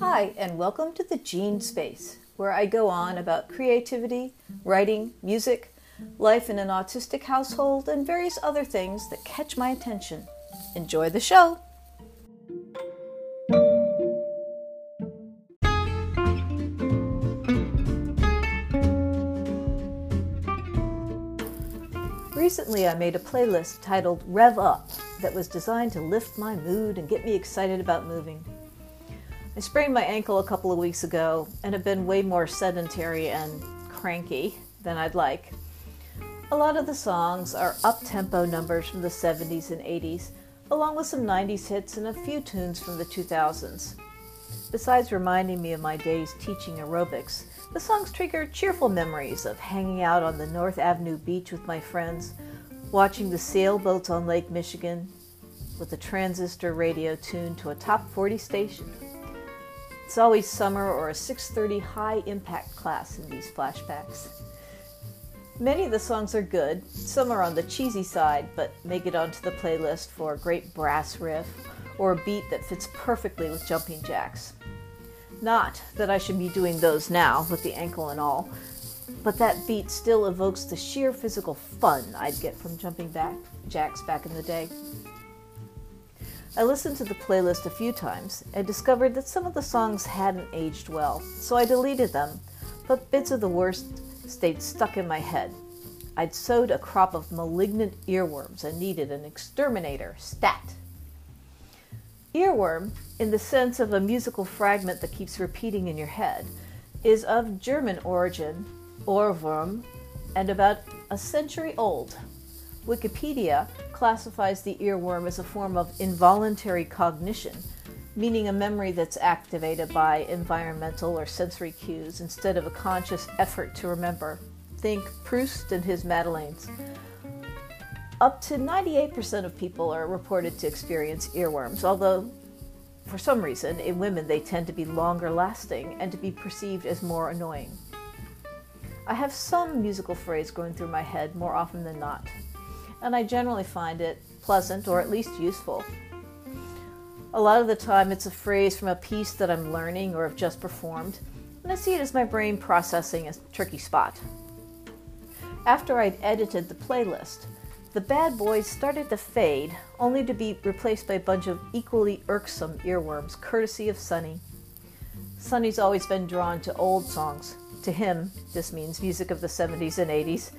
Hi, and welcome to the Jean Space, where I go on about creativity, writing, music, life in an autistic household, and various other things that catch my attention. Enjoy the show! Recently, I made a playlist titled Rev Up that was designed to lift my mood and get me excited about moving. I sprained my ankle a couple of weeks ago and have been way more sedentary and cranky than I'd like. A lot of the songs are up tempo numbers from the 70s and 80s, along with some 90s hits and a few tunes from the 2000s. Besides reminding me of my days teaching aerobics, the songs trigger cheerful memories of hanging out on the North Avenue beach with my friends, watching the sailboats on Lake Michigan, with a transistor radio tuned to a top 40 station. It's always summer or a 6:30 high impact class in these flashbacks. Many of the songs are good. Some are on the cheesy side, but make it onto the playlist for a great brass riff or a beat that fits perfectly with jumping jacks. Not that I should be doing those now with the ankle and all, but that beat still evokes the sheer physical fun I'd get from jumping back jacks back in the day. I listened to the playlist a few times and discovered that some of the songs hadn't aged well, so I deleted them, but bits of the worst stayed stuck in my head. I'd sowed a crop of malignant earworms and needed an exterminator, stat. Earworm, in the sense of a musical fragment that keeps repeating in your head, is of German origin, Ohrwurm, and about a century old. Wikipedia classifies the earworm as a form of involuntary cognition, meaning a memory that's activated by environmental or sensory cues instead of a conscious effort to remember. Think Proust and his Madeleines. Up to 98% of people are reported to experience earworms, although for some reason in women they tend to be longer lasting and to be perceived as more annoying. I have some musical phrase going through my head more often than not and I generally find it pleasant or at least useful. A lot of the time, it's a phrase from a piece that I'm learning or have just performed, and I see it as my brain processing a tricky spot. After I'd edited the playlist, the bad boys started to fade, only to be replaced by a bunch of equally irksome earworms, courtesy of Sonny. Sonny's always been drawn to old songs. To him, this means music of the 70s and 80s,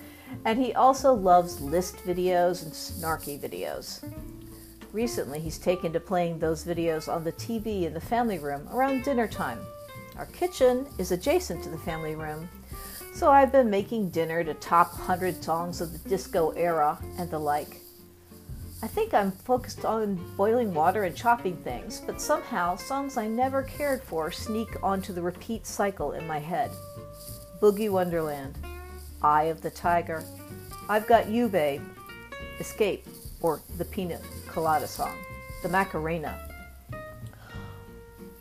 and he also loves list videos and snarky videos. Recently, he's taken to playing those videos on the TV in the family room around dinner time. Our kitchen is adjacent to the family room, so I've been making dinner to top 100 songs of the disco era and the like. I think I'm focused on boiling water and chopping things, but somehow songs I never cared for sneak onto the repeat cycle in my head. Boogie Wonderland, Eye of the Tiger, I've Got You Babe, Escape, or the Pina Colada song, the Macarena.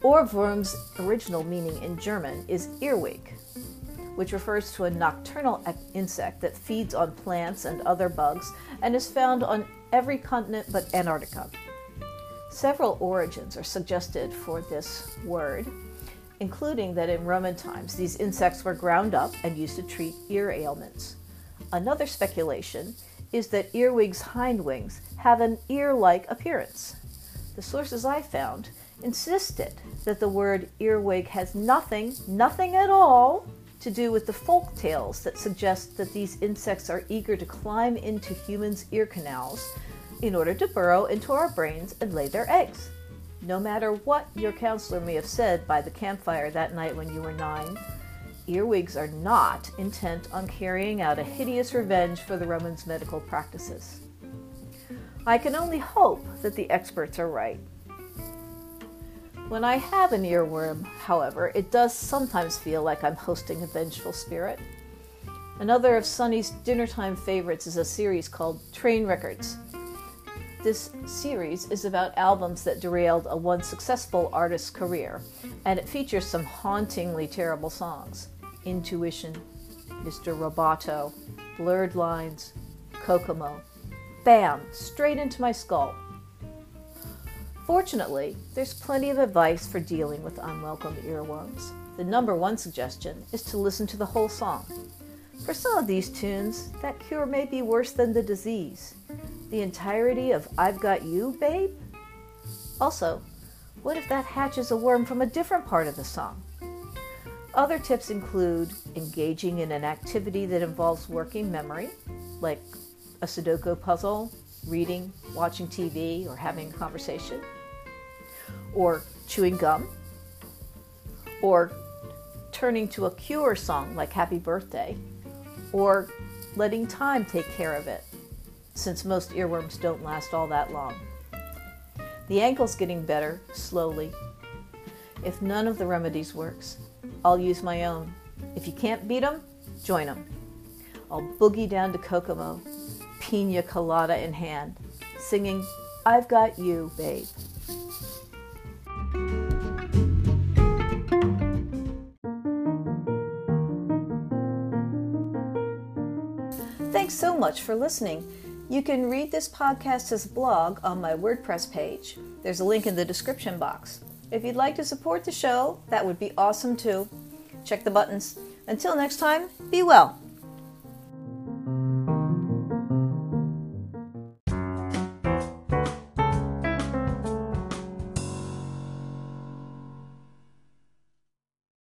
Ohrwurm's original meaning in German is earwig, which refers to a nocturnal insect that feeds on plants and other bugs and is found on every continent but Antarctica. Several origins are suggested for this word, including that in Roman times these insects were ground up and used to treat ear ailments. Another speculation is that earwigs' hind wings have an ear like appearance. The sources I found insisted that the word earwig has nothing, nothing at all, to do with the folk tales that suggest that these insects are eager to climb into humans' ear canals in order to burrow into our brains and lay their eggs. No matter what your counselor may have said by the campfire that night when you were nine, earwigs are not intent on carrying out a hideous revenge for the Romans' medical practices. I can only hope that the experts are right. When I have an earworm, however, it does sometimes feel like I'm hosting a vengeful spirit. Another of Sonny's dinnertime favorites is a series called Trainwreckords, this series is about albums that derailed a once successful artist's career, and it features some hauntingly terrible songs Intuition, Mr. Roboto, Blurred Lines, Kokomo. Bam! Straight into my skull. Fortunately, there's plenty of advice for dealing with unwelcome earworms. The number one suggestion is to listen to the whole song. For some of these tunes, that cure may be worse than the disease. The entirety of I've Got You, Babe? Also, what if that hatches a worm from a different part of the song? Other tips include engaging in an activity that involves working memory, like a Sudoku puzzle, reading, watching TV, or having a conversation or chewing gum, or turning to a cure song like Happy Birthday, or letting time take care of it, since most earworms don't last all that long. The ankle's getting better slowly. If none of the remedies works, I'll use my own. If you can't beat 'em, join 'em. I'll boogie down to Kokomo, pina colada in hand, singing, I've got you, babe. Thanks so much for listening. You can read this podcast as a blog on my WordPress page. There's a link in the description box. If you'd like to support the show, that would be awesome too. Check the buttons. Until next time, be well.